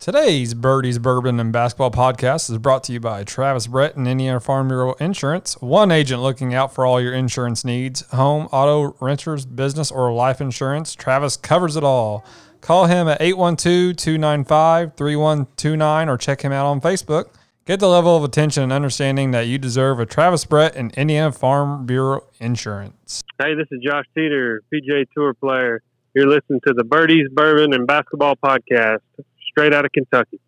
Today's Birdies Bourbon and Basketball podcast is brought to you by Travis Brett and Indiana Farm Bureau Insurance. One agent looking out for all your insurance needs home, auto, renters, business, or life insurance. Travis covers it all. Call him at 812 295 3129 or check him out on Facebook. Get the level of attention and understanding that you deserve at Travis Brett and Indiana Farm Bureau Insurance. Hey, this is Josh Teater, PGA Tour player. You're listening to the Birdies, Bourbon, and Basketball podcast, straight out of Kentucky.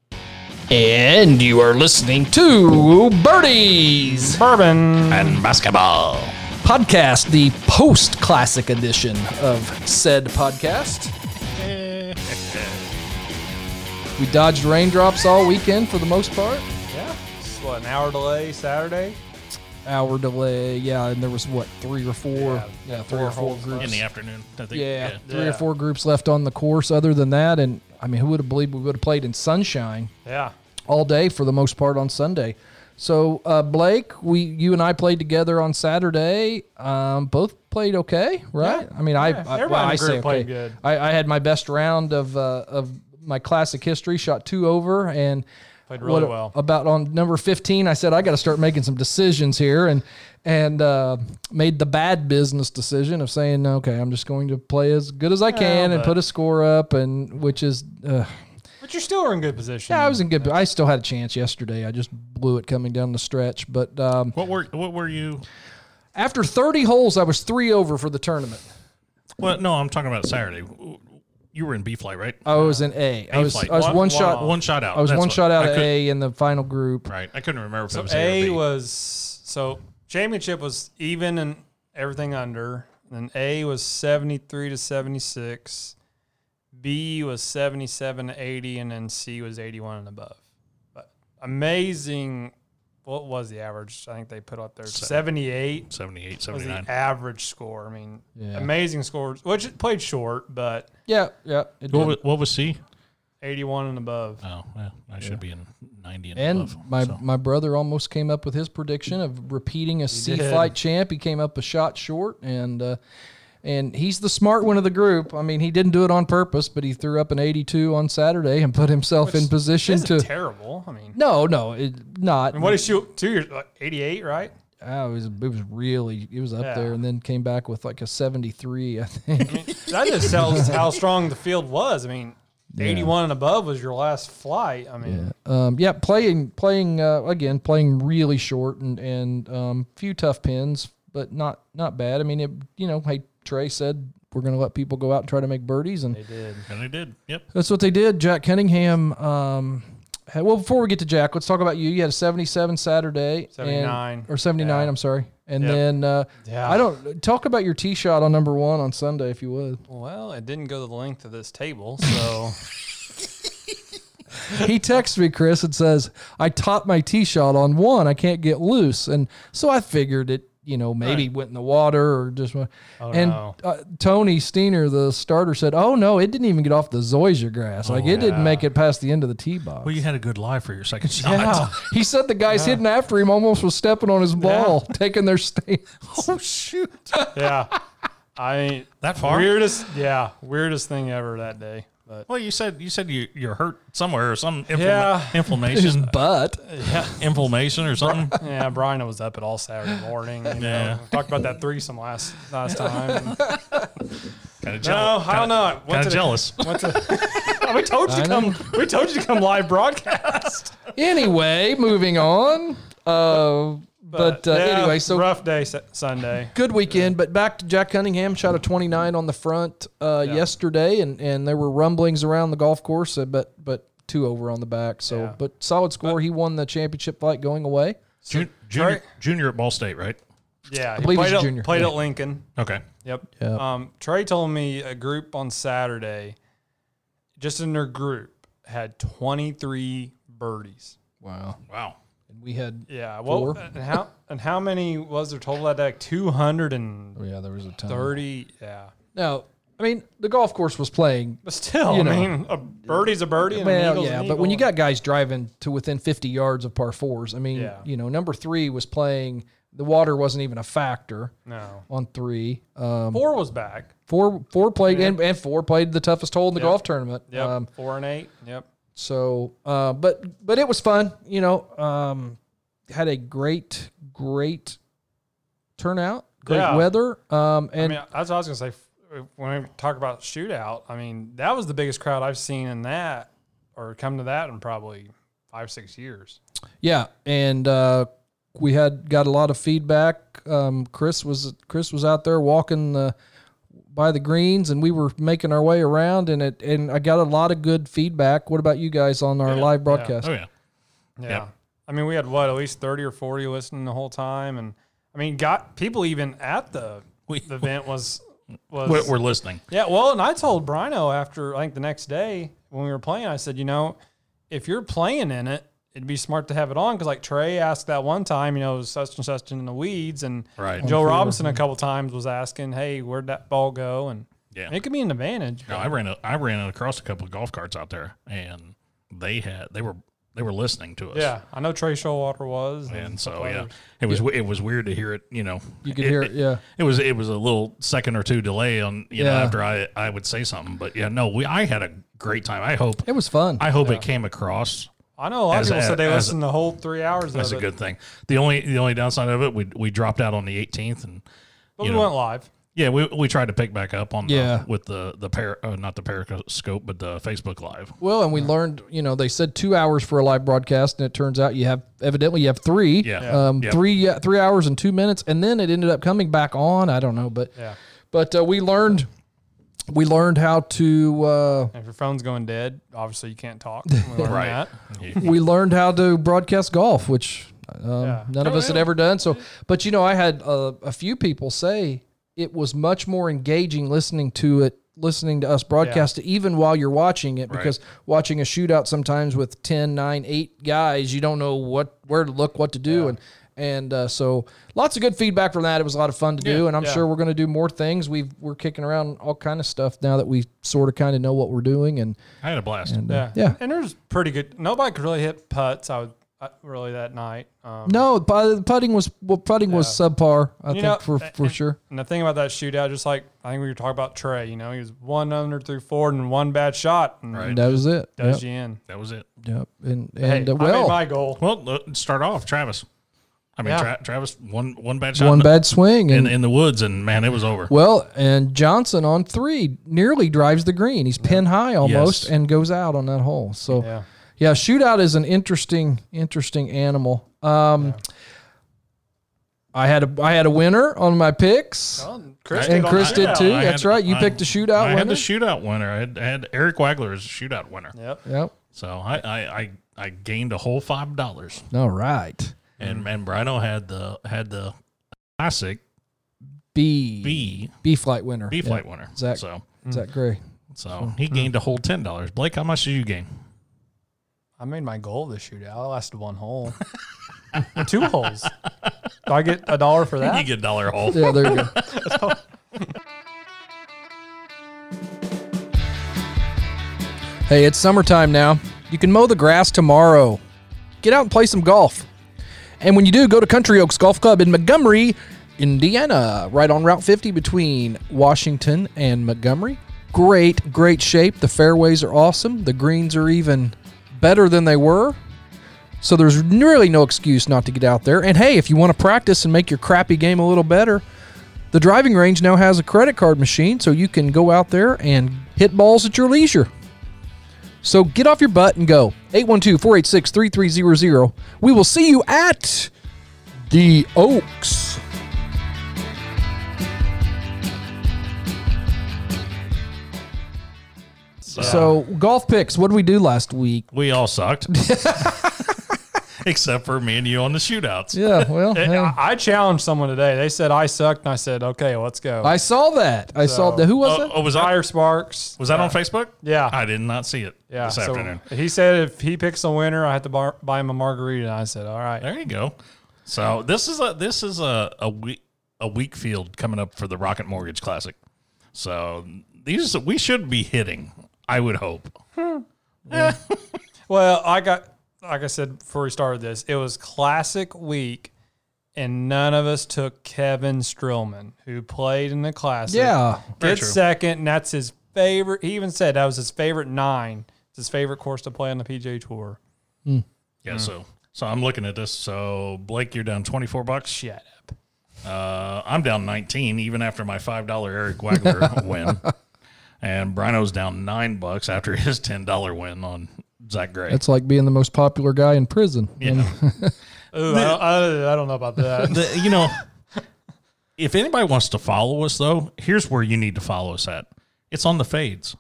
And you are listening to Birdies Bourbon. and Basketball Podcast, the post classic edition of said podcast. we dodged raindrops all weekend for the most part. Yeah. It's what, an hour delay Saturday? Hour delay, yeah, and there was what three or four, yeah, three four or four groups. in the afternoon. I think. yeah, three Yeah. or four groups left on the course. Other than that, and I mean, who would have believed we would have played in sunshine? Yeah. all day for the most part on Sunday. So uh, Blake, we you and I played together on Saturday. Um, both played okay, right? Yeah. I mean, I, Yeah, I, everybody well, I say okay. played good. I, I had my best round of uh, of my classic history. Shot two over and Played really what- well. About on number fifteen, I said I got to start making some decisions here, and and uh, made the bad business decision of saying, okay, I'm just going to play as good as I can and put a score up, and which is. Uh, But you still were in good position. yeah, I was in good. I still had a chance yesterday. I just blew it coming down the stretch. But um, What were what were you? after 30 holes, I was three over for the tournament. Well, no, I'm talking about Saturday. You were in B flight, right? I was in A. I was flight. I was One- one, one shot. One shot out. I was That's one what- shot out I of A in the final group. Right. I couldn't remember if So it was A A, or B. was so championship was even and everything under. Then A was seventy three to seventy six. B was seventy seven to eighty, and then C was eighty one and above. But amazing. What was the average? I think they put up there seventy eight 78, was the average score. I mean, Yeah. amazing scores, which played short, but Yeah, yeah. What was, what was C? eighty one and above. Oh, well, I should be in 90 and, And above. my, so. my brother almost came up with his prediction of repeating a C did. flight champ. He came up a shot short, and uh, and he's the smart one of the group. I mean, he didn't do it on purpose, but he threw up an 82 on Saturday and put himself in position Isn't to. terrible. I mean, no, no, it, not. I mean, what is she? Two years, like eighty eight, right? Oh, it was it was really it was up Yeah. there, and then came back with like a seventy three, I think. That just tells how strong the field was. I mean, 81 and above was your last flight. I mean, um, yeah, playing playing uh, again, playing really short and and um, few tough pins, but not not bad. I mean, it, you know, hey Trey said we're going to let people go out and try to make birdies, and they did. and they did. Yep. that's what they did. Jack Cunningham. Um, had, well, before we get to Jack, let's talk about you. You had a seventy-seven Saturday, and- 79. or seventy-nine. Yeah. I'm sorry, and Yep. then uh, Yeah. I don't talk about your tee shot on number one on Sunday, if you would. Well, it didn't go the length of this table, so he texts me, Chris, and says, I topped my tee shot on one. I can't get loose. And so I figured it, you know, maybe went in the water or just. went- and no. uh, Tony Steiner, the starter, said, Oh, no, it didn't even get off the Zoysia grass. Like it didn't make it past the end of the tee box. Well, you had a good lie for your second shot. yeah. he said the guys hitting after him almost was stepping on his ball, taking their stand. oh, shoot. yeah. I That far? weirdest, yeah, weirdest thing ever that day. But Well, you said you said you you're hurt somewhere or some inflama- Yeah. His inflammation, butt. yeah, inflammation or something. yeah. Brian was up at all Saturday morning. You know, Yeah. We talked about that threesome last last time. Kind of jealous. no, I don't know. Went Kind to of the- jealous. went to- we told you to I know. come. We told you to come live broadcast. Anyway, moving on. Uh, but uh, yeah, anyway, so rough day Sa- Sunday. good weekend. But back to Jack Cunningham, shot a 29 on the front uh, yesterday, and, and there were rumblings around the golf course, uh, but but two over on the back. So, Yeah. but solid score. he won the championship fight going away. Jun- junior, Trey- junior at Ball State, right? Yeah, he believe he's played a at, junior. Played Yeah. at Lincoln. Okay. Yep. Yeah. Um, Trey told me a group on Saturday, just in their group, had 23 birdies. Wow. Wow. And we had, Yeah. Well, Four. and how and how many was there total that day? 230. oh yeah, there was a ton. Yeah. Now, I mean, the golf course was playing. But still, You I know. mean, a birdie's a birdie. And an Well, eagle's yeah, an but when you eagle. got guys driving to within 50 yards of par fours, I mean, Yeah. you know, number three was playing. The water wasn't even a factor no on three. Um, four was back. Four four played and, and four played the toughest hole in the golf tournament. Yep. Um, Four and eight. Yep. So, uh, but but it was fun. You know, um, had a great great turnout, great Yeah. weather, um, I and mean, that's what I was gonna say. When we talk about shootout, I mean, that was the biggest crowd I've seen in that, or come to that in probably five, six years. Yeah, and uh, we had got a lot of feedback. Um, Chris was Chris was out there walking the, by the greens, and we were making our way around, and it and I got a lot of good feedback. What about you guys on our live broadcast? Oh yeah. Yeah. Yep. I mean, we had what at least thirty or forty listening the whole time, and I mean, got people even at the We- the event was was We're, we're listening. yeah. Well, and I told Brino after I think the next day when we were playing, I said, you know, if you're playing in it, it'd be smart to have it on because like Trey asked that one time, you know, it was such and such in the weeds, and Right. Joe Robinson a couple times was asking, hey, where'd that ball go? And Yeah. it could be an advantage. No, I ran a, I ran across a couple of golf carts out there, and they had they were they were listening to us. Yeah, I know Trey Showalter was, And a so yeah, it was it was weird to hear it. You know, You could hear it, yeah. It was it was a little second or two delay on you know Yeah. after I I would say something, but yeah, no, we I had a great time. I hope It was fun. I hope it came across I know a lot As of people said they as- listened the whole three hours That's of a it, good thing. The only the only downside of it, we we dropped out on the 18th, and but we know. went live. yeah, we, we tried to pick back up on the, Yeah. with the the par, uh, not the Periscope, but the Facebook Live. well, and we learned, you know, they said two hours for a live broadcast, and it turns out you have evidently you have three, Yeah. um, Yep. three yeah, three hours and two minutes, and then it ended up coming back on. I don't know, but Yeah. but uh, we learned we learned how to uh, If your phone's going dead, obviously you can't talk. We learned Right. that. we learned how to broadcast golf, which um, Yeah. none of Oh, us had ever done. So, but you know, I had uh, a few people say it was much more engaging listening to it, listening to us broadcast it, even while you're watching it, because watching a shootout sometimes with 10, 9, 8 guys, you don't know what where to look, what to do, and and uh, so lots of good feedback from that. It was a lot of fun to do, and I'm Yeah. sure we're going to do more things. We've we're kicking around all kind of stuff now that we sort of kind of know what we're doing, and I had a blast. and uh, Yeah. yeah. And there's pretty good. Nobody could really hit putts. I would uh, really that night. Um, No, pu- the putting was well, putting was subpar. I You think know, for for and- sure. And the thing about that shootout, just like I think we were talking about Trey, you know, he was one under through four and one bad shot, and Right. That was it. does Yep, you in. That was it. yep. And Hey, and uh, I made well, my goal. Well, uh, start off, Travis. I mean, Yeah. Tra- Travis one one bad shot one in, bad swing, in, and in the woods, and man, it was over. well, and Johnson on three nearly drives the green. He's pin high almost, Yes. and goes out on that hole. So yeah. Yeah. shootout is an interesting interesting animal. Um, I had a I had a winner on my picks. Well, Chris and Chris did shootout. too. I That's right. You I- picked a shootout I had the shootout winner. I had, I had Eric Wagler as a shootout winner. Yep. yep. So I, I, I, I gained a whole five dollars, All right. And mm-hmm. and Brino had the had the classic B B B flight winner. B Yeah. flight winner. Zach- So Zach mm. Gray. so he mm. gained a whole ten dollars. Blake, how much did you gain? I made my goal this the shootout. I lasted one hole. Two holes. Do I get a dollar for that? You get a dollar a hole. Yeah, there you go. hey, it's summertime now. You can mow the grass tomorrow. Get out and play some golf. And when you do, go to Country Oaks Golf Club in Montgomery, Indiana, right on Route 50 between Washington and Montgomery. Great, great shape. The fairways are awesome. The greens are even better than they were. So there's really no excuse not to get out there. And hey, if you want to practice and make your crappy game a little better, the driving range now has a credit card machine, so you can go out there and hit balls at your leisure. So get off your butt and go. 812 486 3300. We will see you at the Oaks. So, golf picks. What did we do last week? We all sucked, except for me and you on the shootouts. Yeah, well, And hey. I, I challenged someone today. They said I sucked, and I said, "Okay, let's go." I saw that. I saw that. Who was Oh, it? oh, was that Fire Sparks. was that on Facebook? Yeah. I did not see it Yeah. this so afternoon. he said if he picks a winner, I have to bar, buy him a margarita. And I said, "All right." There you go. So this is a this is a a week a week field coming up for the Rocket Mortgage Classic. So these we should be hitting. I would hope. Hmm. Well, I got like I said before we started this, it was classic week, and none of us took Kevin Streelman, who played in the classic. Yeah. Very Gets true. second, and that's his favorite. He even said that was his favorite nine It's his favorite course to play on the PGA Tour. Yeah. So so I'm looking at this. So Blake, you're down 24 bucks. Shut up. Uh, I'm down 19, even after my five dollar Eric Wagler win, and Brino's down nine bucks after his ten dollar win on Zach Gray. That's like being the most popular guy in prison. yeah. Ooh, I, don't, I, I don't know about that. The- you know, if anybody wants to follow us, though, here's where you need to follow us at. It's on the fades.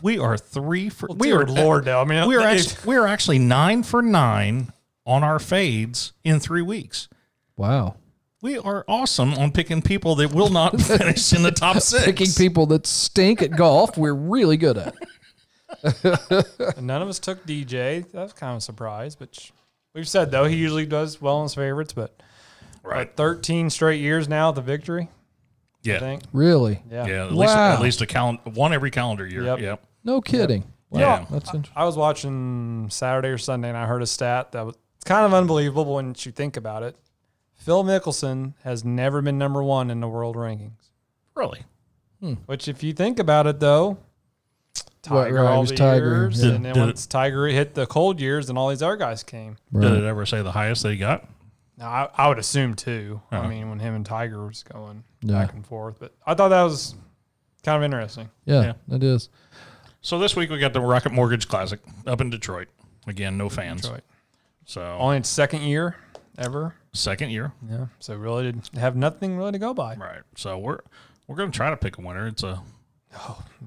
We are three for. we Dear are Lord, though. I mean, We are actually, we are actually nine for nine on our fades in three weeks. Wow. We are awesome on picking people that will not finish in the top six. Picking people that stink at golf, we're really good at. None of us took DJ. That was kind of a surprise, but sh- we've said though he usually does well in his favorites. But right? 13 straight years now the victory. I Yeah, think. Really? Yeah. yeah. At least Wow. at least a calendar one every calendar year. Yep. Yep. No kidding. Wow. Yeah. That's interesting. I was watching Saturday or Sunday and I heard a stat that was it's kind of unbelievable when you think about it. Phil Mickelson has never been number one in the world rankings. Really? Hmm. Which, if you think about it, though, Tiger right, it all was the Tiger, years, yeah. and then Did- did once Tiger hit the cold years, and all these other guys came. Did it ever say the highest they got? Now, I, I would assume too. Uh-huh. I mean, when him and Tiger was going Yeah. back and forth, but I thought that was kind of interesting. Yeah, it is. So this week we got the Rocket Mortgage Classic up in Detroit. Again, no fans. Detroit. So Only its second year ever. second year. Yeah. So really did have nothing really to go by. Right. So we're we're gonna try to pick a winner. It's a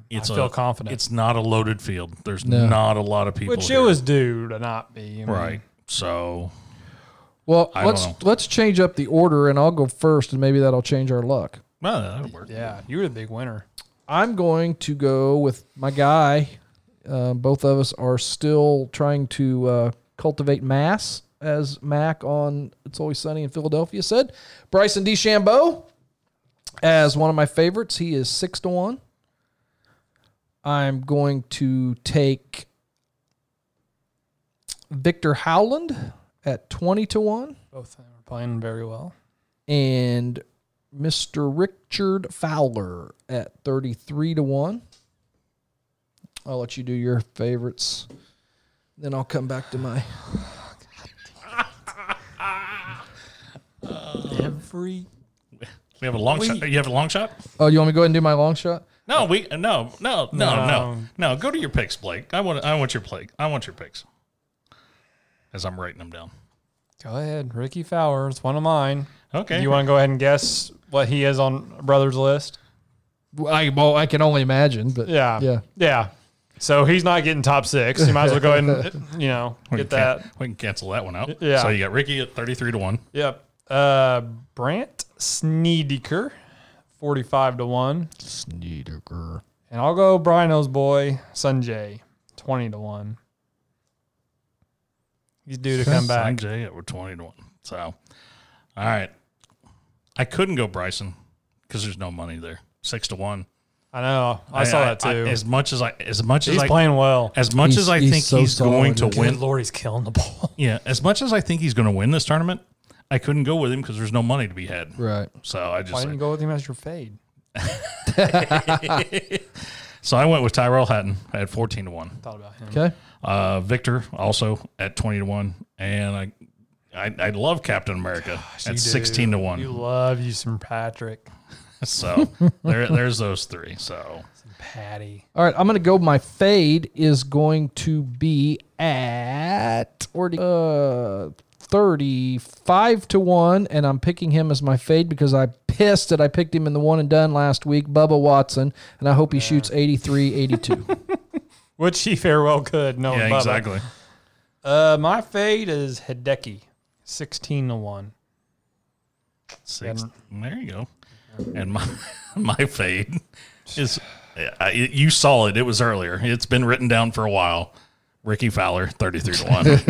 it's Oh, I feel a, confident. It's not a loaded field. There's No. not a lot of people. Which here. it was due to not be. I mean, right. So Well, I don't let's know. let's change up the order, and I'll go first, and maybe that'll change our luck. well, that'll work. Yeah. You were the big winner. I'm going to go with my guy. Uh, both of us are still trying to uh, cultivate mass, as Mac on It's Always Sunny in Philadelphia said. Bryson DeChambeau as one of my favorites. He is six to one. I'm going to take Viktor Hovland at twenty to one Both were playing very well. and Mr. Richard Fowler at 33 to 1. I'll let you do your favorites. Then I'll come back to my Every We have a long We- shot. You have a long shot? Oh, you want me to go ahead and do my long shot? No, we no no no no No. no. Go to your picks, Blake. I want I want your play. I want your picks. As I'm writing them down. Go ahead, Rickie Fowler. It's one of mine. Okay. You want to go ahead and guess what he is on brother's list? I well, I can only imagine, but Yeah, yeah. yeah. So he's not getting top six. You might as well go ahead and you know we get can that. we can cancel that one out. Yeah. So you got Rickie at 33 to 1. Yep. Uh, Brandt Snedeker, forty-five to one, Snedeker. and I'll go Brino's boy Sungjae, twenty to one. He's due to come back. Jay at 20 to 1. So, all right. I couldn't go Bryson because there's no money there. 6 to 1. I know. I, saw that too. as much as I as much as he's I playing well. as much He's- as I he's think so he's going to win Good lord, he's killing the ball. Yeah, as much as I think he's going to win this tournament, I couldn't go with him because there's no money to be had. Right. So I just Why didn't you go with him as your fade? so I went with Tyrrell Hatton at 14 to 1. Thought about him. Okay. Uh, Viktor also at 20 to 1 and I I, I love Captain America You at do. 16 to 1. You love you some Patrick, So there there's those three. So Patty. All right, I'm going to go. My fade is going to be at or uh, 35 to 1, and I'm picking him as my fade because I pissed that I picked him in the one and done last week, Bubba Watson, and I hope he shoots 83 82. Which he fair well could. No, yeah, exactly. Uh, my fade is Hideki, sixteen to one. Six. There you go. And my my fade is I, you saw it. It was earlier. It's been written down for a while. Rickie Fowler, 33 to 1.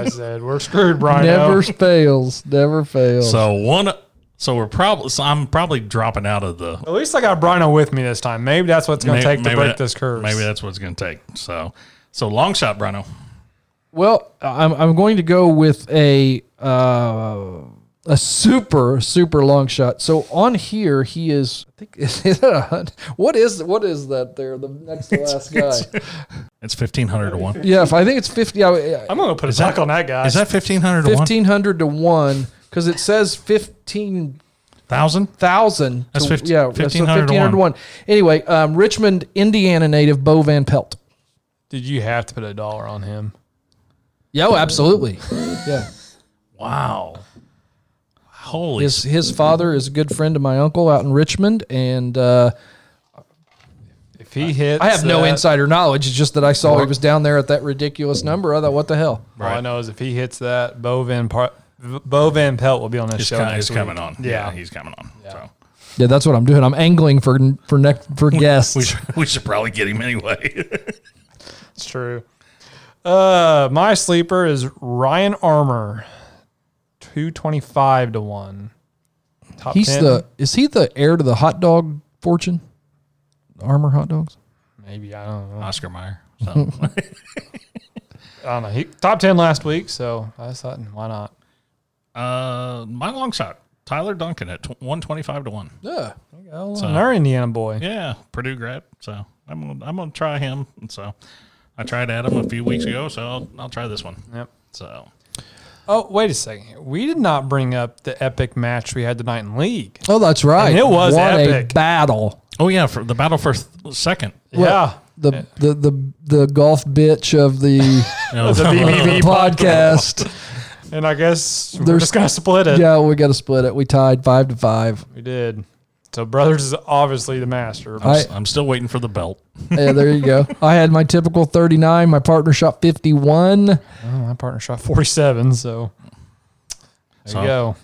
I said we're screwed, Brian. never fails. Never fails. So one, so we're probably, so I'm probably dropping out of the. At least I got Brino with me this time. Maybe that's what's going to take to break that- this curse. Maybe that's what it's going to take. So, so long shot, Bruno. Well, I'm, I'm going to go with a uh, a super super long shot. So on here he is. I think is that a hun- what is what is that there? The next to last guy. It's fifteen hundred to one. Yeah, if I think it's fifty. I- I'm gonna put a sock on that guy. Is that fifteen hundred to one? Fifteen hundred to one because it says fifteen Thousand? thousand. That's to- 15 yeah, 1500 to 1500 to one. one. Anyway, um, Richmond, Indiana native Bo Van Pelt. Did you have to put a dollar on him? Yeah, oh, absolutely. Yeah, Wow. Holy his his father is a good friend of my uncle out in Richmond, and uh, If he hits, I have no that- insider knowledge. It's just that I saw he was down there at that ridiculous number. I thought, what the hell? All I know is if he hits that, Bo Van, Par- Bo Van Pelt will be on this He's, show. co- next he's week. coming on. Yeah. Yeah, he's coming on. So Yeah, that's what I'm doing. I'm angling for for next for guests. we should, we should probably get him anyway. It's true. Uh, my sleeper is Ryan Armour, two twenty five to one. Top He's 10? the is he the heir to the hot dog fortune? Armour hot dogs. maybe I don't know. Oscar Mayer. So I don't know. He top ten last week, so I just thought, why not? uh, my long shot, Tyler Duncan at tw- one twenty five to one. Yeah. Oh, So- another Indiana boy. Yeah, Purdue grad. So I'm gonna, I'm gonna try him. And so I tried Adam a few weeks ago, so I'll, I'll try this one. Yep. So Oh, wait a second. We did not bring up the epic match we had tonight in league. Oh, that's right. And it was what epic. a battle. oh yeah, for the battle for th- second. Yeah. The the the the golf bitch of the You The BBB podcast. And I guess we're just gonna split it. yeah, we got to split it. We tied five to five. We did. So Brothers is obviously the master. I- I'm still waiting for the belt. yeah, there you go. I had my typical thirty nine. My partner shot fifty one. Oh, my partner shot 47, so there So- you go.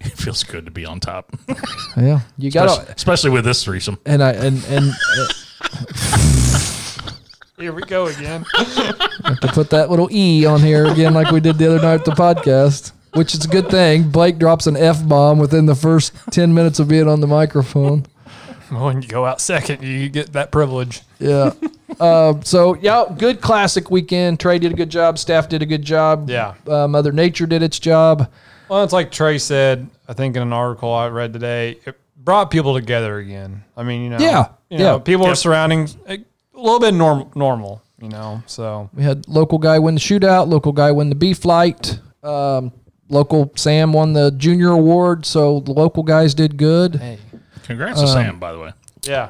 It feels good to be on top, Yeah, you especially, got especially with this threesome. and I and and uh, Here we go again. have to put that little e on here again, like we did the other night at the podcast. Which is a good thing. Blake drops an f bomb within the first ten minutes of being on the microphone. when you go out second, you get that privilege. Yeah. uh, so yeah, good classic weekend. Trey did a good job. Staff did a good job. Yeah. Uh, Mother Nature did its job. Well, it's like Trey said, I think in an article I read today, it brought people together again. I mean, you know, Yeah, you know, yeah. people Yep. are surrounding a little bit norm, normal, you know, so We had local guy win the shootout. Local guy win the B flight. Um, local Sam won the junior award. So the local guys did good. hey, Congrats Um, to Sam, by the way. yeah.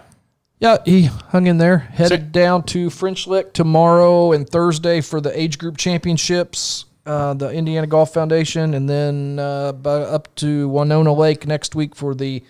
Yeah, he hung in there. Headed down to French Lick tomorrow and Thursday for the age group championships, uh, the Indiana Golf Foundation, and then uh, bu- up to Winona Lake next week for the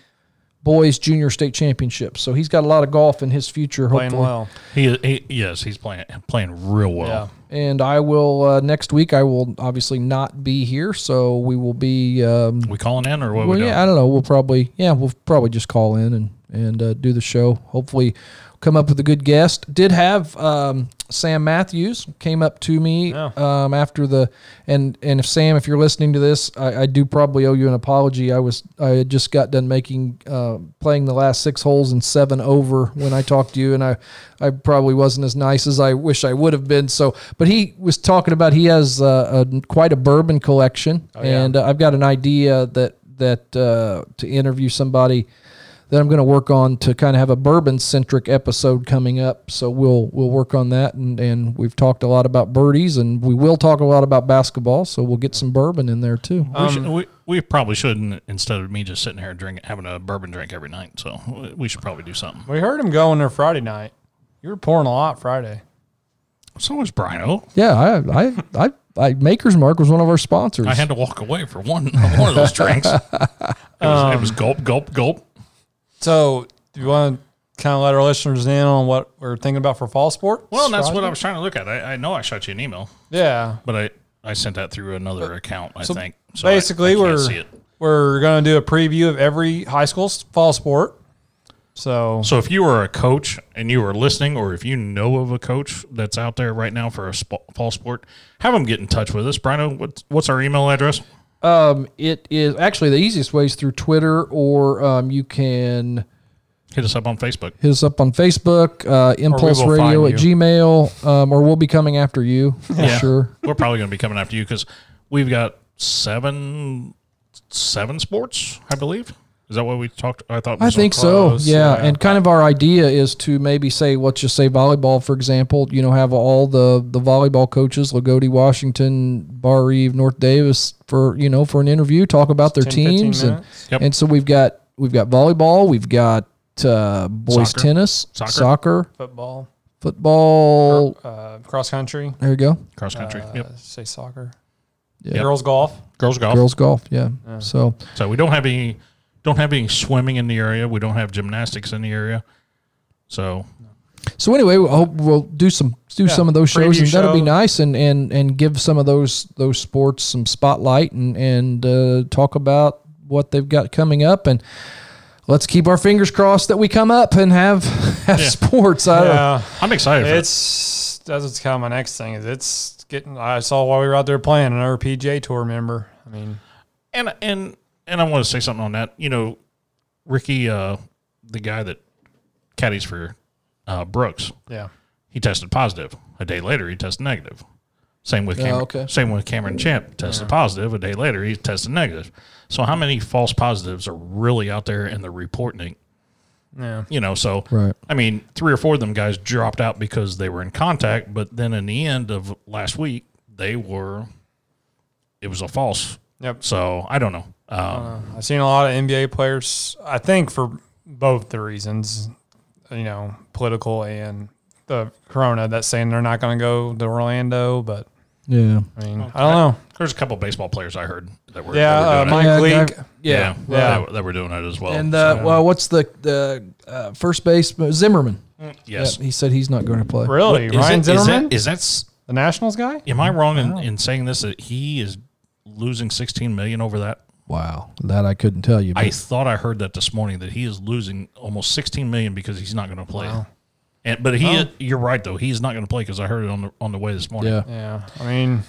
boys junior state championships. So he's got a lot of golf in his future. Playing hopefully. well. He, he yes, he's playing playing real well. Yeah. And I will uh, next week. I will obviously not be here, so we will be. Um, We calling in or what? well, we doing? yeah, I don't know. We'll probably yeah, we'll probably just call in and and uh, do the show. Hopefully, come up with a good guest. Did have um, Sam Matthews came up to me Yeah. um, after the and and if Sam, if you're listening to this, I, I do probably owe you an apology. I was I had just got done making uh, playing the last six holes in seven over when I talked to you, and I I probably wasn't as nice as I wish I would have been. So, but he was talking about he has uh, a, quite a bourbon collection, yeah. and uh, I've got an idea that that uh, to interview somebody that I'm going to work on to kind of have a bourbon centric episode coming up. So we'll we'll work on that, and and we've talked a lot about birdies, and we will talk a lot about basketball. So we'll get some bourbon in there too. We, should, we, we probably shouldn't instead of me just sitting here drinking having a bourbon drink every night. So we- we should probably do something. We heard him going there Friday night. You were pouring a lot Friday. So was Brian. Yeah, I I I, I Maker's Mark was one of our sponsors. I had to walk away for one one of those drinks. It was, it was gulp, gulp, gulp. So, do you want to kind of let our listeners in on what we're thinking about for fall sport? Well, that's what I was trying to look at. I, I know I shot you an email, Yeah. but I, I sent that through another uh, account. I think. So I- basically, I, can't we're see it. we're going to do a preview of every high school s- fall sport. So, So if you are a coach and you are listening, or if you know of a coach that's out there right now for a sp- fall sport, have them get in touch with us. Brian, what's, what's our email address? Um, it is actually the easiest way is through Twitter, or um, you can Hit us up on Facebook. hit us up on Facebook, uh, Impulse Radio at. Gmail, um, or we'll be coming after you for Yeah. sure. We're probably going to be coming after you because we've got seven seven sports, I believe. Is that what we talked? I thought. I think so. Yeah. yeah. and kind of our idea is to maybe say, let's just say volleyball, for example. You know, have all the the volleyball coaches, Loogootee, Washington, Barr-Reeve, North Daviess, for you know for an interview, talk about their 10, teams, and. Yep. and so we've got we've got volleyball, we've got uh, boys Soccer. tennis, Soccer. soccer, Football, football. uh, cross country. There you go. cross country. Uh, yep. Say soccer. Yeah. Girls golf. Girls golf. Girls golf. Yeah. So So we don't have any don't have any swimming in the area. We don't have gymnastics in the area. So So anyway, I hope we'll do some do Yeah, some of those shows, preview and that'll be nice, and and and give some of those those sports some spotlight, and and uh, talk about what they've got coming up, and let's keep our fingers crossed that we come up and have have Yeah. sports. I don't, Yeah, I'm excited. For it. it's that's what's kind of my next thing is it's getting. I saw while we were out there playing another PJ Tour member. I mean, and and and I want to say something on that. You know, Ricky, uh, the guy that caddies for uh, Brooks, yeah, he tested positive. A day later, he tested negative. Same with Yeah, Cameron, okay. same with Cameron Champ. Tested positive. A day later, he tested negative. So how many false positives are really out there and they're reporting it? yeah. You know, so Right. I mean, three or four of them guys dropped out because they were in contact, but then in the end of last week, they were. It was a false. Yep. So I don't know. Um, I've seen a lot of NBA players. I think for both the reasons, you know, political and the corona, that's saying they're not going to go to Orlando. But yeah, I mean, I don't know. There's a couple baseball players I heard that were, Yeah, that uh, were doing Mike it. Yeah, Leake. Yeah, yeah, yeah. That, that were doing it as well. and uh, So, well, what's the the uh, first base Zimmerman? yes, Yeah, he said he's not going to play. Really, Is Ryan it- is Zimmerman, that- is that the Nationals guy? Am I wrong in, in saying this that he is losing 16 million over that? Wow, that I couldn't tell you. I thought I heard that this morning that he is losing almost 16 million because he's not going to play. Wow. And but he, Oh. you're right though. He's not going to play because I heard it on the on the way this morning. yeah. Yeah, I mean,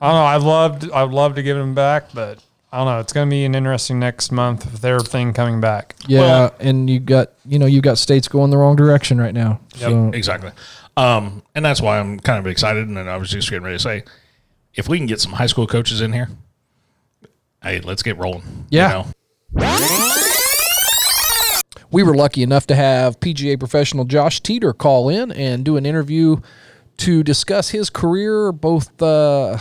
I don't know. I'd love, to, I'd love to give him back, but I don't know. It's going to be an interesting next month with their thing coming back. Yeah, Well- and you got you know you got states going the wrong direction right now. So Exactly. Um, and that's why I'm kind of excited. And I was just getting ready to say, if we can get some high school coaches in here, hey, let's get rolling. Yeah. You know? we were lucky enough to have PGA professional Josh Teater call in and do an interview to discuss his career both uh,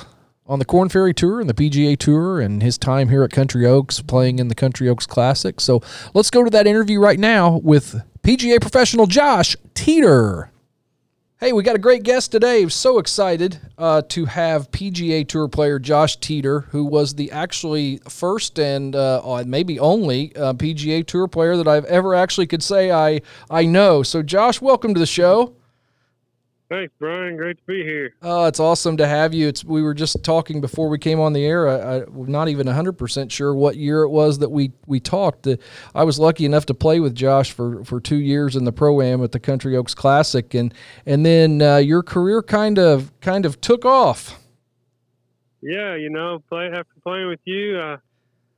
on the Korn Ferry Tour and the PGA Tour and his time here at Country Oaks playing in the Country Oaks Classic. So let's go to that interview right now with PGA professional Josh Teater. Hey, we got a great guest today. So excited uh, to have PGA Tour player Josh Teater, who was the actually first and uh, uh, maybe only uh, PGA Tour player that I've ever actually could say I I know. So, Josh, welcome to the show. Thanks, Brian. Great to be here. Oh, it's awesome to have you. It's we were just talking before we came on the air. I, I'm not even 100% sure what year it was that we we talked. Uh, I was lucky enough to play with Josh for, for 2 years in the pro am at the Country Oaks Classic and and then uh, your career kind of kind of took off. Yeah, you know, play after playing with you, uh,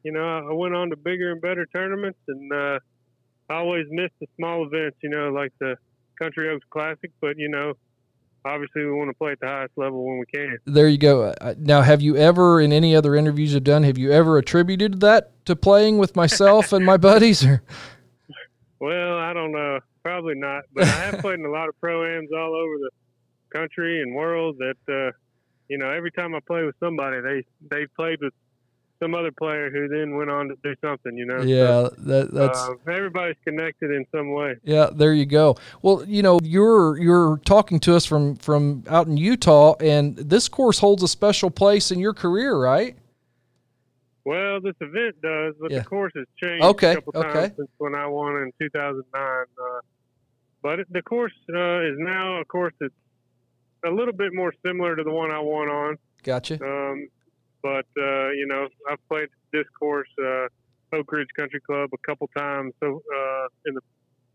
you know, I went on to bigger and better tournaments, and uh, I always missed the small events, you know, like the Country Oaks Classic. But you know, obviously, we want to play at the highest level when we can. There you go. Uh, Now, have you ever, in any other interviews you've done, have you ever attributed that to playing with myself and my buddies? Or Well, I don't know, probably not, but I have played in a lot of pro-ams all over the country and world. That uh, you know, every time I play with somebody, they they played with some other player who then went on to do something. You know, So, yeah, that, that's uh, everybody's connected in some way. yeah. There you go. Well, you know, you're you're talking to us from from out in Utah, and this course holds a special place in your career, right? Well, this event does, but Yeah. the course has changed Okay, a couple times since when I won in 2009. Uh, but it, the course uh, is now a course that's a little bit more similar to the one I won on. Gotcha. Um, but uh, you know, I've played this course, uh, Oakridge Country Club, a couple times. So uh, in the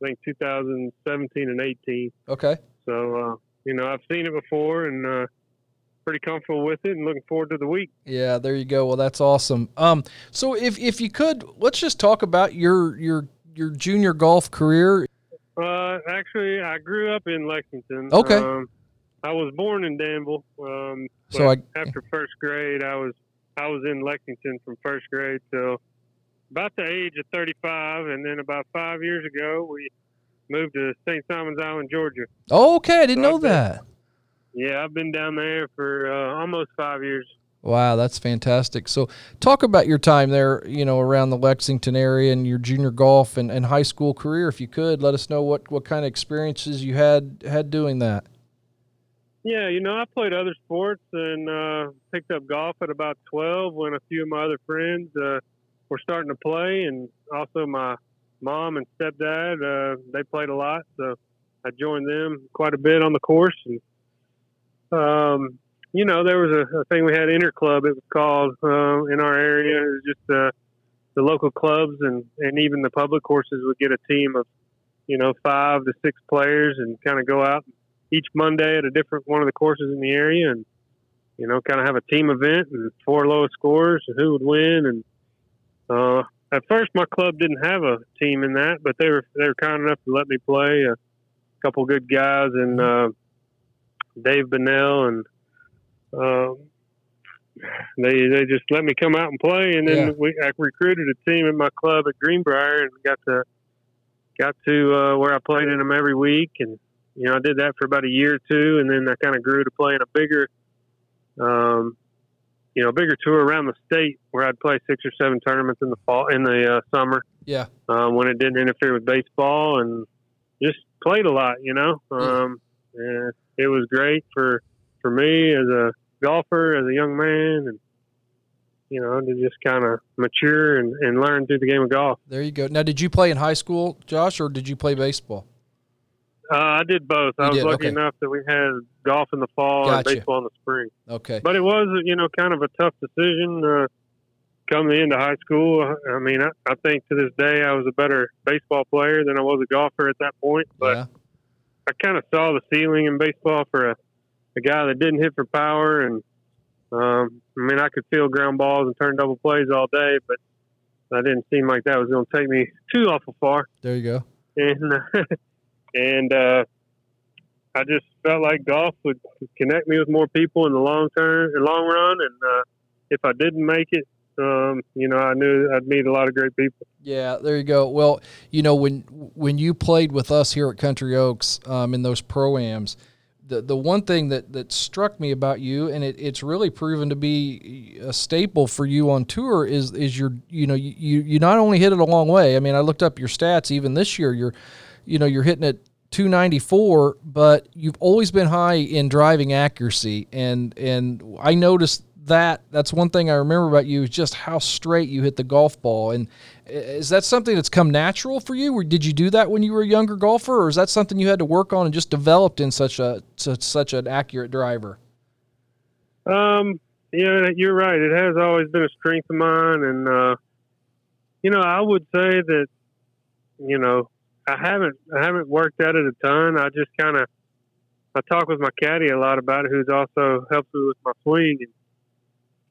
I think 2017 and 18. Okay. So uh, you know, I've seen it before and uh, pretty comfortable with it, and looking forward to the week. Yeah, there you go. Well, that's awesome. Um, so if if you could, let's just talk about your your your junior golf career. Uh, actually, I grew up in Lexington. Okay. Um, I was born in Danville. Um, So I- after first grade, I was I was in Lexington from first grade till about the age of 35, and then about five years ago we moved to St. Simons Island, Georgia. Oh, okay, I didn't know Okay. that. Yeah, I've been down there for uh, almost five years. Wow, that's fantastic. So, talk about your time there, you know, around the Lexington area and your junior golf and, and high school career, if you could. Let us know what, what kind of experiences you had had doing that. Yeah, you know, I played other sports and uh, picked up golf at about 12 when a few of my other friends uh, were starting to play, and also my mom and stepdad uh, they played a lot, so I joined them quite a bit on the course. And um, you know, there was a, a thing we had inter club. It was called uh, in our area. It was just uh, the local clubs and and even the public courses would get a team of you know five to six players and kind of go out each Monday at a different one of the courses in the area, and you know, kind of have a team event and four lowest scores and who would win. And uh, at first, my club didn't have a team in that, but they were they were kind enough to let me play. A couple good guys and uh, Dave Bennell and. Um, they they just let me come out and play, and then Yeah. we I recruited a team at my club at Greenbrier, and got to got to uh, where I played in them every week, and you know I did that for about a year or two, and then I kind of grew to playing a bigger, um, you know, bigger tour around the state where I'd play six or seven tournaments in the fall in the uh, summer Yeah. um, when it didn't interfere with baseball, and just played a lot. You know, um, and it was great for for me as a golfer, as a young man, and you know to just kind of mature and, and learn through the game of golf. There you go. Now, did you play in high school, Josh, or did you play baseball? Uh, I did both. You I was did, lucky okay. enough that we had golf in the fall Gotcha. and baseball in the spring. Okay. But it was, you know, kind of a tough decision uh, coming into high school. I mean, I, I think to this day I was a better baseball player than I was a golfer at that point. But yeah. I kind of saw the ceiling in baseball for a, a guy that didn't hit for power. And, um, I mean, I could feel ground balls and turn double plays all day, but that didn't seem like that was going to take me too awful far There you go. and and uh, I just felt like golf would connect me with more people in the long term, long run. And uh, if I didn't make it, um, you know, I knew I'd meet a lot of great people. Yeah, there you go. Well, you know when when you played with us here at Country Oaks um, in those proams, the the one thing that that struck me about you, and it, it's really proven to be a staple for you on tour, is is your you know you you not only hit it a long way. I mean, I looked up your stats even this year. You're you know you're hitting it 294, but you've always been high in driving accuracy, and and I noticed that that's one thing I remember about you is just how straight you hit the golf ball. And is that something that's come natural for you, or did you do that when you were a younger golfer, or is that something you had to work on and just developed in such a such, such an accurate driver? Um, yeah, you're right. It has always been a strength of mine, and uh, you know, I would say that you know, I haven't I haven't worked at it a ton. I just kind of I talk with my caddy a lot about it, who's also helps me with my swing. And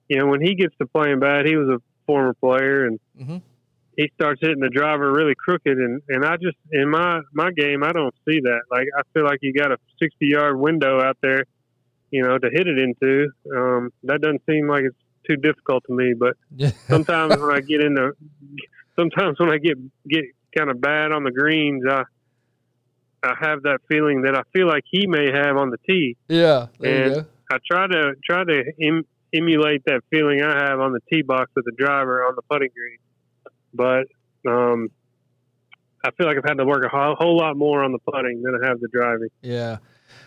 you know, when he gets to playing bad, he was a former player, and Mhm. he starts hitting the driver really crooked. And and I just in my my game, I don't see that. Like I feel like you got a sixty yard window out there, you know, to hit it into. Um, that doesn't seem like it's too difficult to me, but sometimes when I get into, sometimes when I get get kind of bad on the greens, I I have that feeling that I feel like he may have on the tee. yeah, there you And- go. I try to try to em, emulate that feeling I have on the tee box with the driver on the putting green, but um, I feel like I've had to work a whole, whole lot more on the putting than I have the driving. Yeah,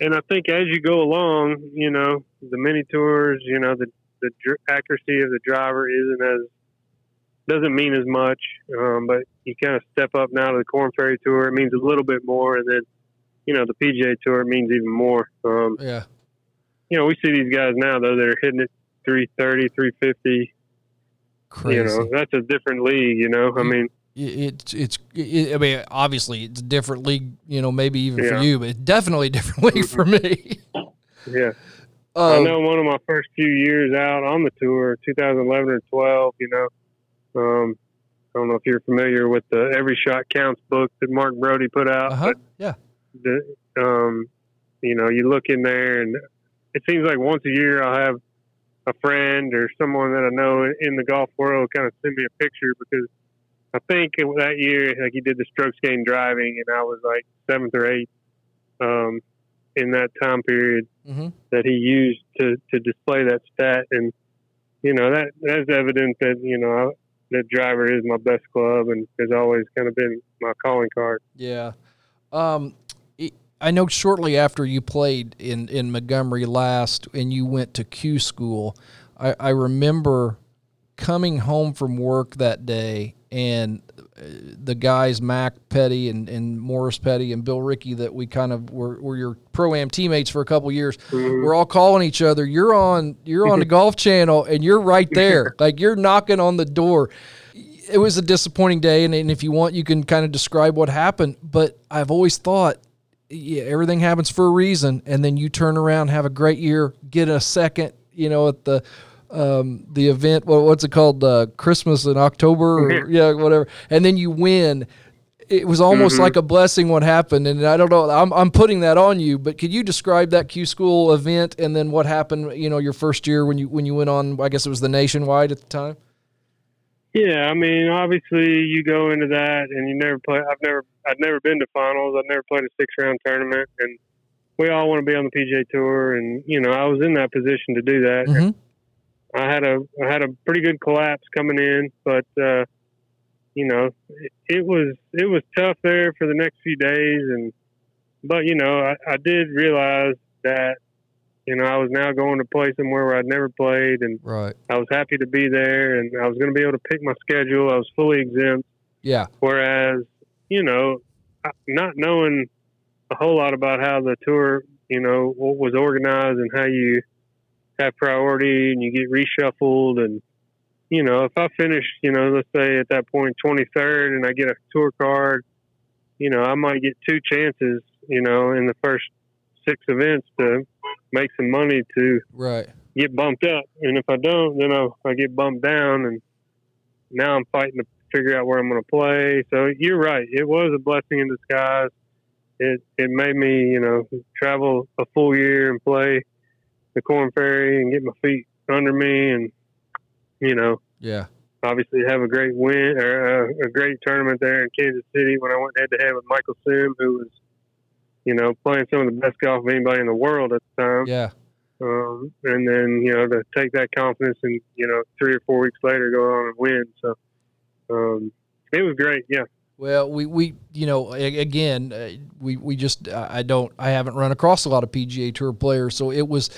And I think as you go along, you know, the mini tours, you know, the the accuracy of the driver isn't as doesn't mean as much, um, but you kind of step up now to the Korn Ferry Tour. It means a little bit more, and then you know the PGA Tour it means even more. Um, yeah, you know, we see these guys now though that are hitting it 330, 350. crazy. You know, that's a different league. You know, I mean, It- it's it's it, I mean obviously it's a different league you know maybe even for you but definitely a different league for me. yeah. I Um, know one of my first few years out on the tour, 2011 or 12, you know, um, I don't know if you're familiar with the Every Shot Counts book that Mark Broadie put out, uh-huh. Yeah. the, um, you know, you look in there and it seems like once a year I'll have a friend or someone that I know in the golf world kind of send me a picture because I think that year, like he did the strokes gained driving, and I was like seventh or eighth um, in that time period Mm-hmm. that he used to, to display that stat. And, you know, that that's evident that, you know, that driver is my best club and has always kind of been my calling card. Yeah. Um, I know shortly after you played in, in Montgomery last and you went to Q school, I, I remember coming home from work that day and uh, the guys, Mac Petty and, and Morris Petty and Bill Ricky, that we kind of were, were your pro am teammates for a couple years. We're all calling each other. You're on, you're on the golf channel and you're right there. like you're knocking on the door it was a disappointing day, and, and if you want, you can kind of describe what happened. But I've always thought, yeah, everything happens for a reason, and then you turn around, have a great year, get a second, you know, at the um, the event. What, what's it called? Uh, Christmas in October, or, yeah, whatever, and then you win. It was almost like a blessing what happened, and I don't know. I'm I'm putting that on you, but could you describe that Q School event and then what happened? You know, your first year when you when you went on. I guess it was the nationwide at the time. Yeah, I mean, obviously you go into that and you never play. I've never, I've never been to finals. I've never played a six round tournament, and we all want to be on the PGA Tour. And you know, I was in that position to do that. Mm-hmm. I had a, I had a pretty good collapse coming in, but uh, you know, it, it was, it was tough there for the next few days, and but you know, I, I did realize that. You know, I was now going to play somewhere where I'd never played, and Right. I was happy to be there, and I was going to be able to pick my schedule. I was fully exempt. Yeah. Whereas, you know, not knowing a whole lot about how the tour, you know, was organized and how you have priority and you get reshuffled, and you know, if I finish, you know, let's say at that point 23rd, and I get a tour card, you know, I might get two chances, you know, in the first six events to make some money to Right. get bumped up, and if I don't, then I, I get bumped down, and now I'm fighting to figure out where I'm going to play. So you're right; it was a blessing in disguise. It it made me, you know, travel a full year and play the Korn Ferry and get my feet under me, and you know, Yeah. obviously have a great win or uh, a great tournament there in Kansas City when I went head to head with Michael Sim, who was, you know, playing some of the best golf of anybody in the world at the time. Yeah. Um, and then you know to take that confidence and you know three or four weeks later go on and win. So um, it was great. Yeah. Well, we, we you know again uh, we we just I don't I haven't run across a lot of PGA Tour players, so it was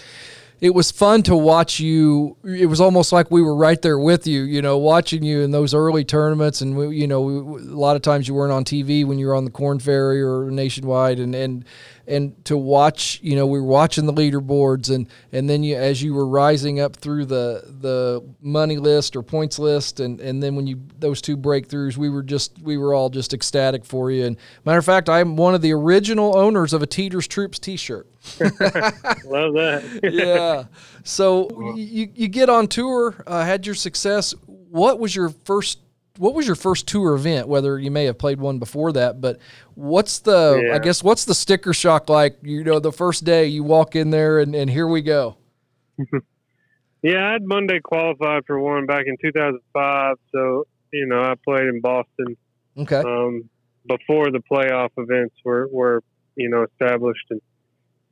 it was fun to watch you. It was almost like we were right there with you, you know, watching you in those early tournaments. And we, you know, we, a lot of times you weren't on TV when you were on the Korn Ferry or Nationwide, and and and to watch, you know, we were watching the leaderboards, and and then you as you were rising up through the the money list or points list, and and then when you those two breakthroughs, we were just we were all just ecstatic for you. And matter of fact, I'm one of the original owners of a Teaters Troops T-shirt Love that. yeah. So you you get on tour, uh, had your success. What was your first? What was your first tour event? Whether you may have played one before that, but what's the? I guess what's the sticker shock like? You know, the first day you walk in there and, and here we go. yeah, I had Monday qualified for one back in 2005. So you know I played in Boston Okay. um, before the playoff events were were you know established and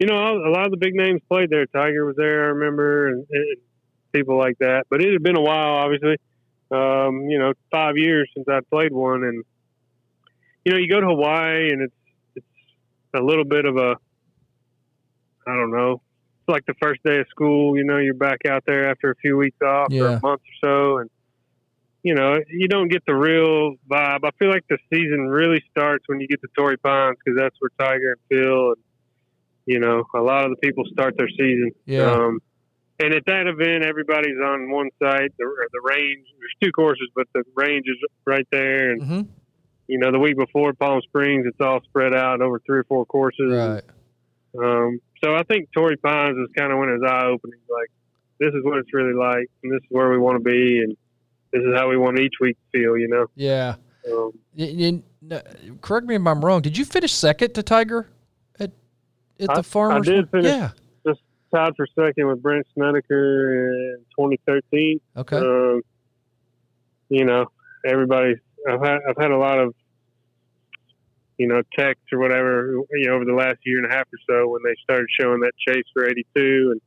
you know a lot of the big names played there. Tiger was there, I remember, and, and people like that. But it had been a while, obviously. Um, you know, five years since I'd played one, and you know, you go to Hawaii, and it's it's a little bit of a I don't know. It's like the first day of school. You know, you're back out there after a few weeks off or a month or so, and you know, you don't get the real vibe. I feel like the season really starts when you get to Torrey Pines because that's where Tiger and Phil and you know a lot of the people start their season. Yeah. Um, and at that event, everybody's on one side. The, the range, there's two courses, but the range is right there. And hmm you know, the week before Palm Springs, it's all spread out over three or four courses. Right. Um, so I think Torrey Pines is kind of when it's eye opening. Like, this is what it's really like, and this is where we want to be, and this is how we want each week to feel. You know. Yeah. Um, Y- y- n- correct me if I'm wrong. Did you finish second to Tiger at at I- the I Farmers? did finish Yeah. Tied for second with Brandt Snedeker in 2013. Okay. Um, you know, everybody. I've had I've had a lot of you know texts or whatever you know over the last year and a half or so when they started showing that chase for 82 and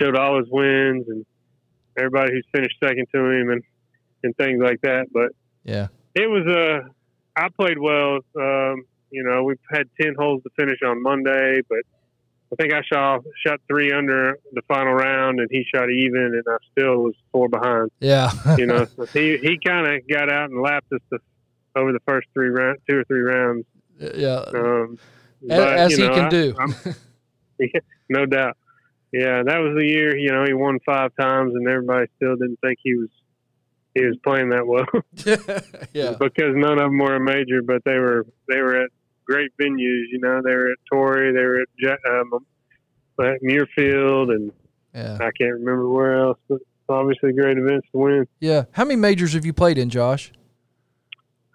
showed all his wins and everybody who's finished second to him and and things like that. But yeah, it was a. Uh, I played well. Um, you know, we've had 10 holes to finish on Monday, but I think I shot shot three under the final round, and he shot even, and I still was four behind. Yeah, you know, he he kind of got out and lapped us the, over the first three round, two or three rounds. Yeah, um, but, as, he know, can I, do, yeah, no doubt. Yeah, that was the year. You know, he won five times, and everybody still didn't think he was he was playing that well. yeah, because none of them were a major, but they were they were at great venues. You know, they were at Torrey, they were at um, at Muirfield, and yeah. I can't remember where else. But obviously, great events to win. Yeah. How many majors have you played in, Josh?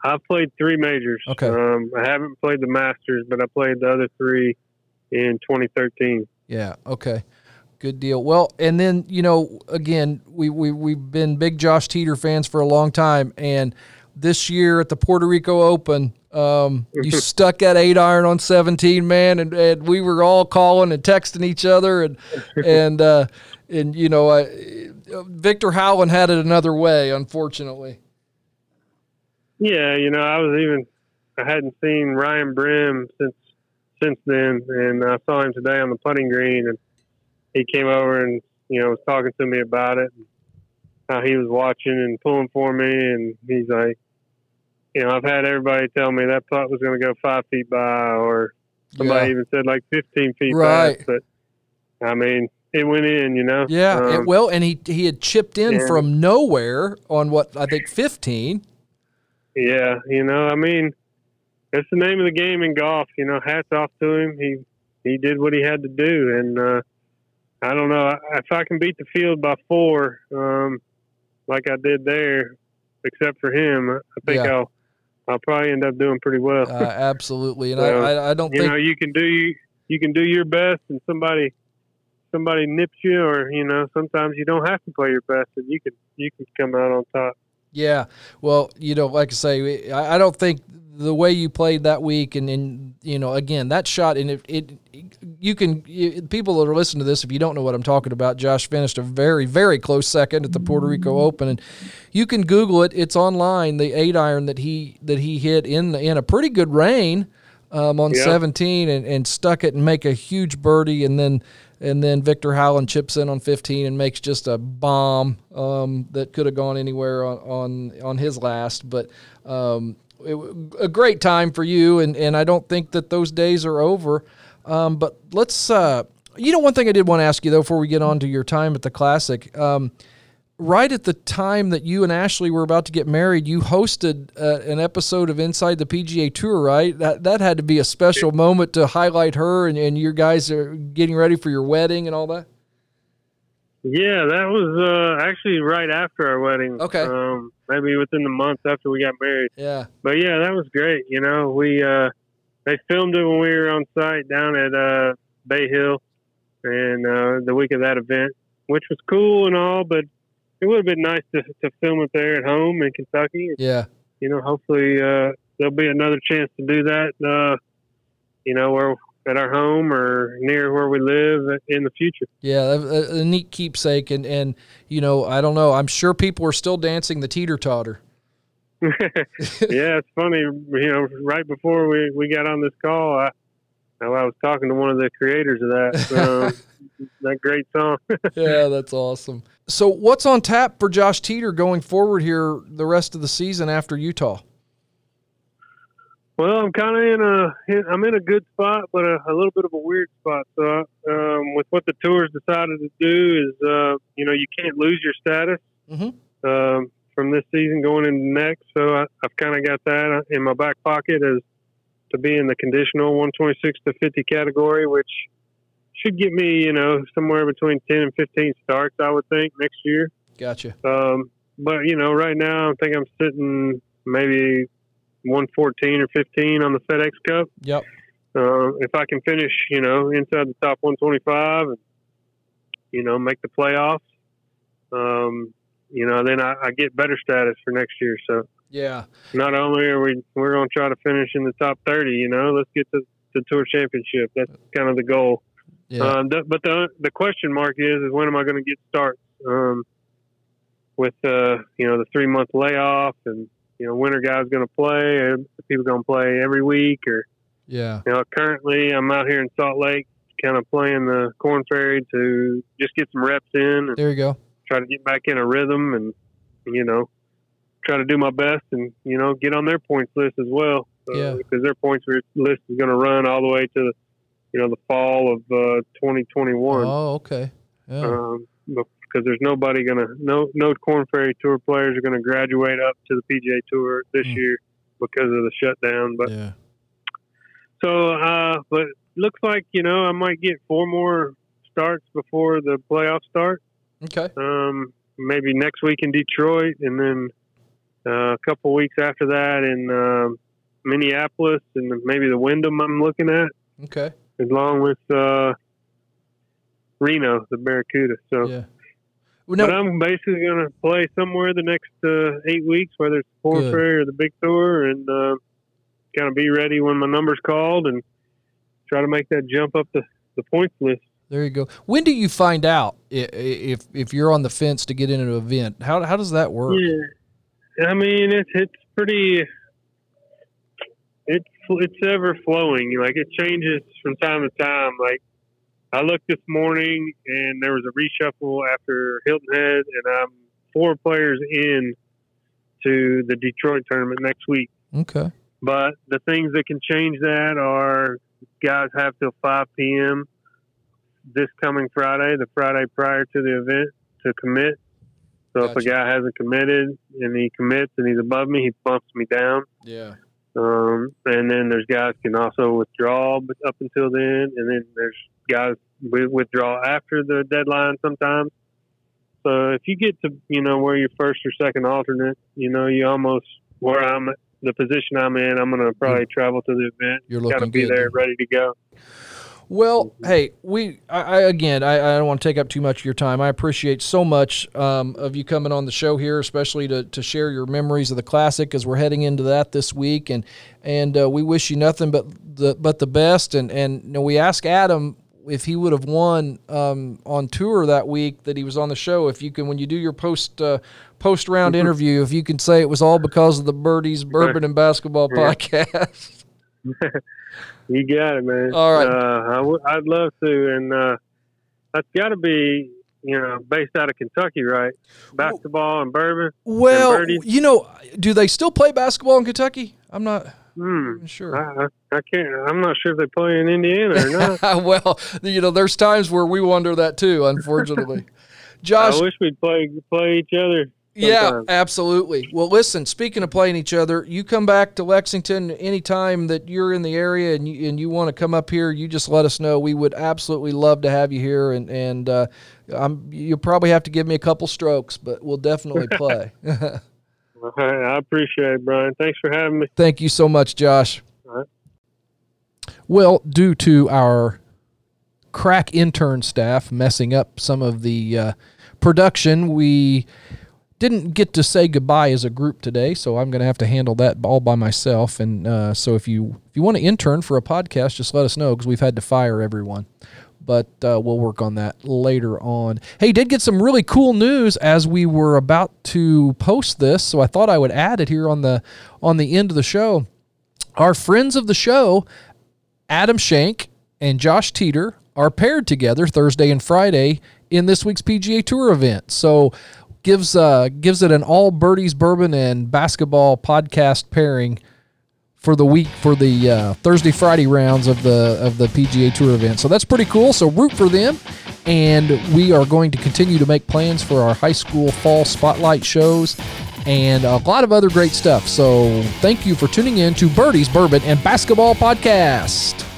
I've played three majors. Okay. Um, I haven't played the Masters, but I played the other three in 2013. Yeah. Okay. Good deal. Well, and then you know, again, we we we've been big Josh Teater fans for a long time, and this year at the Puerto Rico Open, um, you stuck that eight iron on 17, man, and, and we were all calling and texting each other, and and uh, and you know, uh, Viktor Hovland had it another way, unfortunately. Yeah, you know, I was even I hadn't seen Ryan Brehm since since then, and I saw him today on the putting green, and he came over and you know was talking to me about it, how he was watching and pulling for me, and he's like, you know, I've had everybody tell me that putt was going to go five feet by, or somebody yeah. even said like 15 feet right. past. But I mean, it went in, you know. Yeah, um, it, well, and he he had chipped in and, from nowhere on what I think 15. Yeah, you know, I mean, that's the name of the game in golf. You know, hats off to him. He he did what he had to do, and uh, I don't know if I can beat the field by four, um, like I did there, except for him. I think yeah. I'll I'll probably end up doing pretty well. uh, absolutely, and so, I, I don't you think know you can do you can do your best, and somebody somebody nips you, or you know sometimes you don't have to play your best, and you can you can come out on top. Yeah, well, you know, like I say, I, don't think the way you played that week, and, and you know, again, that shot, and it, it you can you, people that are listening to this, if you don't know what I'm talking about, Josh finished a very very close second at the Puerto Rico Open, and you can Google it. It's online. The eight iron that he that he hit in in a pretty good rain um, on yeah. 17 and, and stuck it and make a huge birdie, and then and then Viktor Hovland chips in on 15 and makes just a bomb um, that could have gone anywhere on, on on his last, but. Um, it, a great time for you, and, and I don't think that those days are over. Um, but let's, uh, you know, one thing I did want to ask you though before we get on to your time at the Classic. Um, right at the time that you and Ashley were about to get married, you hosted uh, an episode of Inside the PGA Tour, right? That that had to be a special moment to highlight her, and, and your guys are getting ready for your wedding and all that. Yeah, that was uh, actually right after our wedding. Okay. Um, maybe within the month after we got married. Yeah. But yeah, that was great. You know, we uh, they filmed it when we were on site down at uh, Bay Hill, and uh, the week of that event, which was cool and all, but it would have been nice to to film it there at home in Kentucky. Yeah. You know, hopefully uh, there'll be another chance to do that. Uh, you know, where at our home or near where we live in the future. Yeah, a, a, neat keepsake, and and you know, I don't know. I'm sure people are still dancing the teeter totter. yeah, it's funny. You know, right before we we got on this call, I I was talking to one of the creators of that um, that great song. yeah, that's awesome. So, what's on tap for Josh Teater going forward here the rest of the season after Utah? Well, I'm kind of in a I'm in a good spot, but a, a little bit of a weird spot. So, um, with what the tours decided to do is, uh, you know, you can't lose your status mm-hmm. um, from this season going into next. So, I, have kind of got that in my back pocket as to be in the conditional 126 to 50 category, which should get me, you know, somewhere between 10 and 15 starts, I would think, next year. Gotcha. Um, but you know, right now I think I'm sitting maybe 114 or 15 on the FedEx Cup. Yep. Uh, if I can finish, you know, inside the top 125 and you know, make the playoffs. Um, you know, then I, I get better status for next year. So Yeah. not only are we we're going to try to finish in the top thirty, you know, let's get to the tour championship. That's kind of the goal. Yeah. Um, th- but the the question mark is is when am I going to get starts? Um, with uh, you know the three month layoff and you know are guys going to play? and people going to play every week or yeah. you know currently I'm out here in Salt Lake, kind of playing the Korn Ferry to just get some reps in and There you go. try to get back in a rhythm and you know try to do my best and you know get on their points list as well. Uh, Yeah. Because their points list is going to run all the way to the you know the fall of uh, 2021. Oh, okay. Yeah. Um, because there's nobody gonna no no Korn Ferry Tour players are gonna graduate up to the PGA Tour this Mm. year because of the shutdown. But yeah. so, uh, but looks like you know I might get four more starts before the playoffs start. Okay. Um, maybe next week in Detroit, and then uh, a couple weeks after that in um Minneapolis, and maybe the Wyndham I'm looking at, Okay. Along with uh, Reno, the Barracuda. So. Yeah. Well, But I'm basically going to play somewhere the next uh, eight weeks, whether it's the Good. Ferry or the Big Tour, and uh, kind of be ready when my number's called and try to make that jump up the, the points list. there you go. When do you find out if if you're on the fence to get into an event? How how does that work? Yeah, I mean it's it's pretty. It's it's ever flowing. Like it changes from time to time. Like I looked this morning and there was a reshuffle after Hilton Head, and I'm four players in to the Detroit tournament next week. Okay. But the things that can change that are guys have till 5 p.m. this coming Friday, the Friday prior to the event, to commit. So if a guy hasn't committed and he commits and he's above me, he bumps me down. Yeah. Um, and then there's guys can also withdraw but up until then, and then there's guys wi- withdraw after the deadline sometimes. So if you get to you know where you're first or second alternate, you know you almost where I'm the position I'm in, I'm going to probably travel to the event. You're looking be good there, ready to go. Well, hey, we I, I again I, I don't want to take up too much of your time. I appreciate so much um, of you coming on the show here, especially to, to share your memories of the classic as we're heading into that this week, and and uh, we wish you nothing but the but the best. And and you know, we ask Adam if he would have won um, on tour that week that he was on the show. If you can, when you do your post uh, post round interview, if you can say it was all because of the Birdies Bourbon and Basketball Yeah. podcast. You got it, man. All right. Uh, I w- I'd love to, and uh, that's got to be you know based out of Kentucky, right? Basketball and bourbon. Well, birdies? you know, do they still play basketball in Kentucky? I'm not Hmm. sure. I, I, I can't. I'm not sure if they play in Indiana or not. well, you know, there's times where we wonder that too, unfortunately. Josh. I wish we'd play play each other. Yeah, absolutely. Well, listen, speaking of playing each other, you come back to Lexington anytime that you're in the area and you, and you want to come up here, you just let us know. We would absolutely love to have you here and and uh, I'm, you'll probably have to give me a couple strokes, but we'll definitely play. All right, I appreciate it, Brian. Thanks for having me. Thank you so much, Josh. All right. Well, due to our crack intern staff messing up some of the uh, production, we didn't get to say goodbye as a group today. So I'm going to have to handle that all by myself. And uh, so if you if you want to intern for a podcast, just let us know because we've had to fire everyone. But uh, we'll work on that later on. Hey, did get some really cool news as we were about to post this, so I thought I would add it here on the on the end of the show. Our friends of the show, Adam Schenk and Josh Teater, are paired together Thursday and Friday in this week's PGA Tour event. So gives uh, gives it an all birdies bourbon and basketball podcast pairing for the week for the uh, Thursday Friday rounds of the of the PGA Tour event. So that's pretty cool. So root for them, and we are going to continue to make plans for our high school fall spotlight shows and a lot of other great stuff. So thank you for tuning in to Birdie's Bourbon and Basketball Podcast.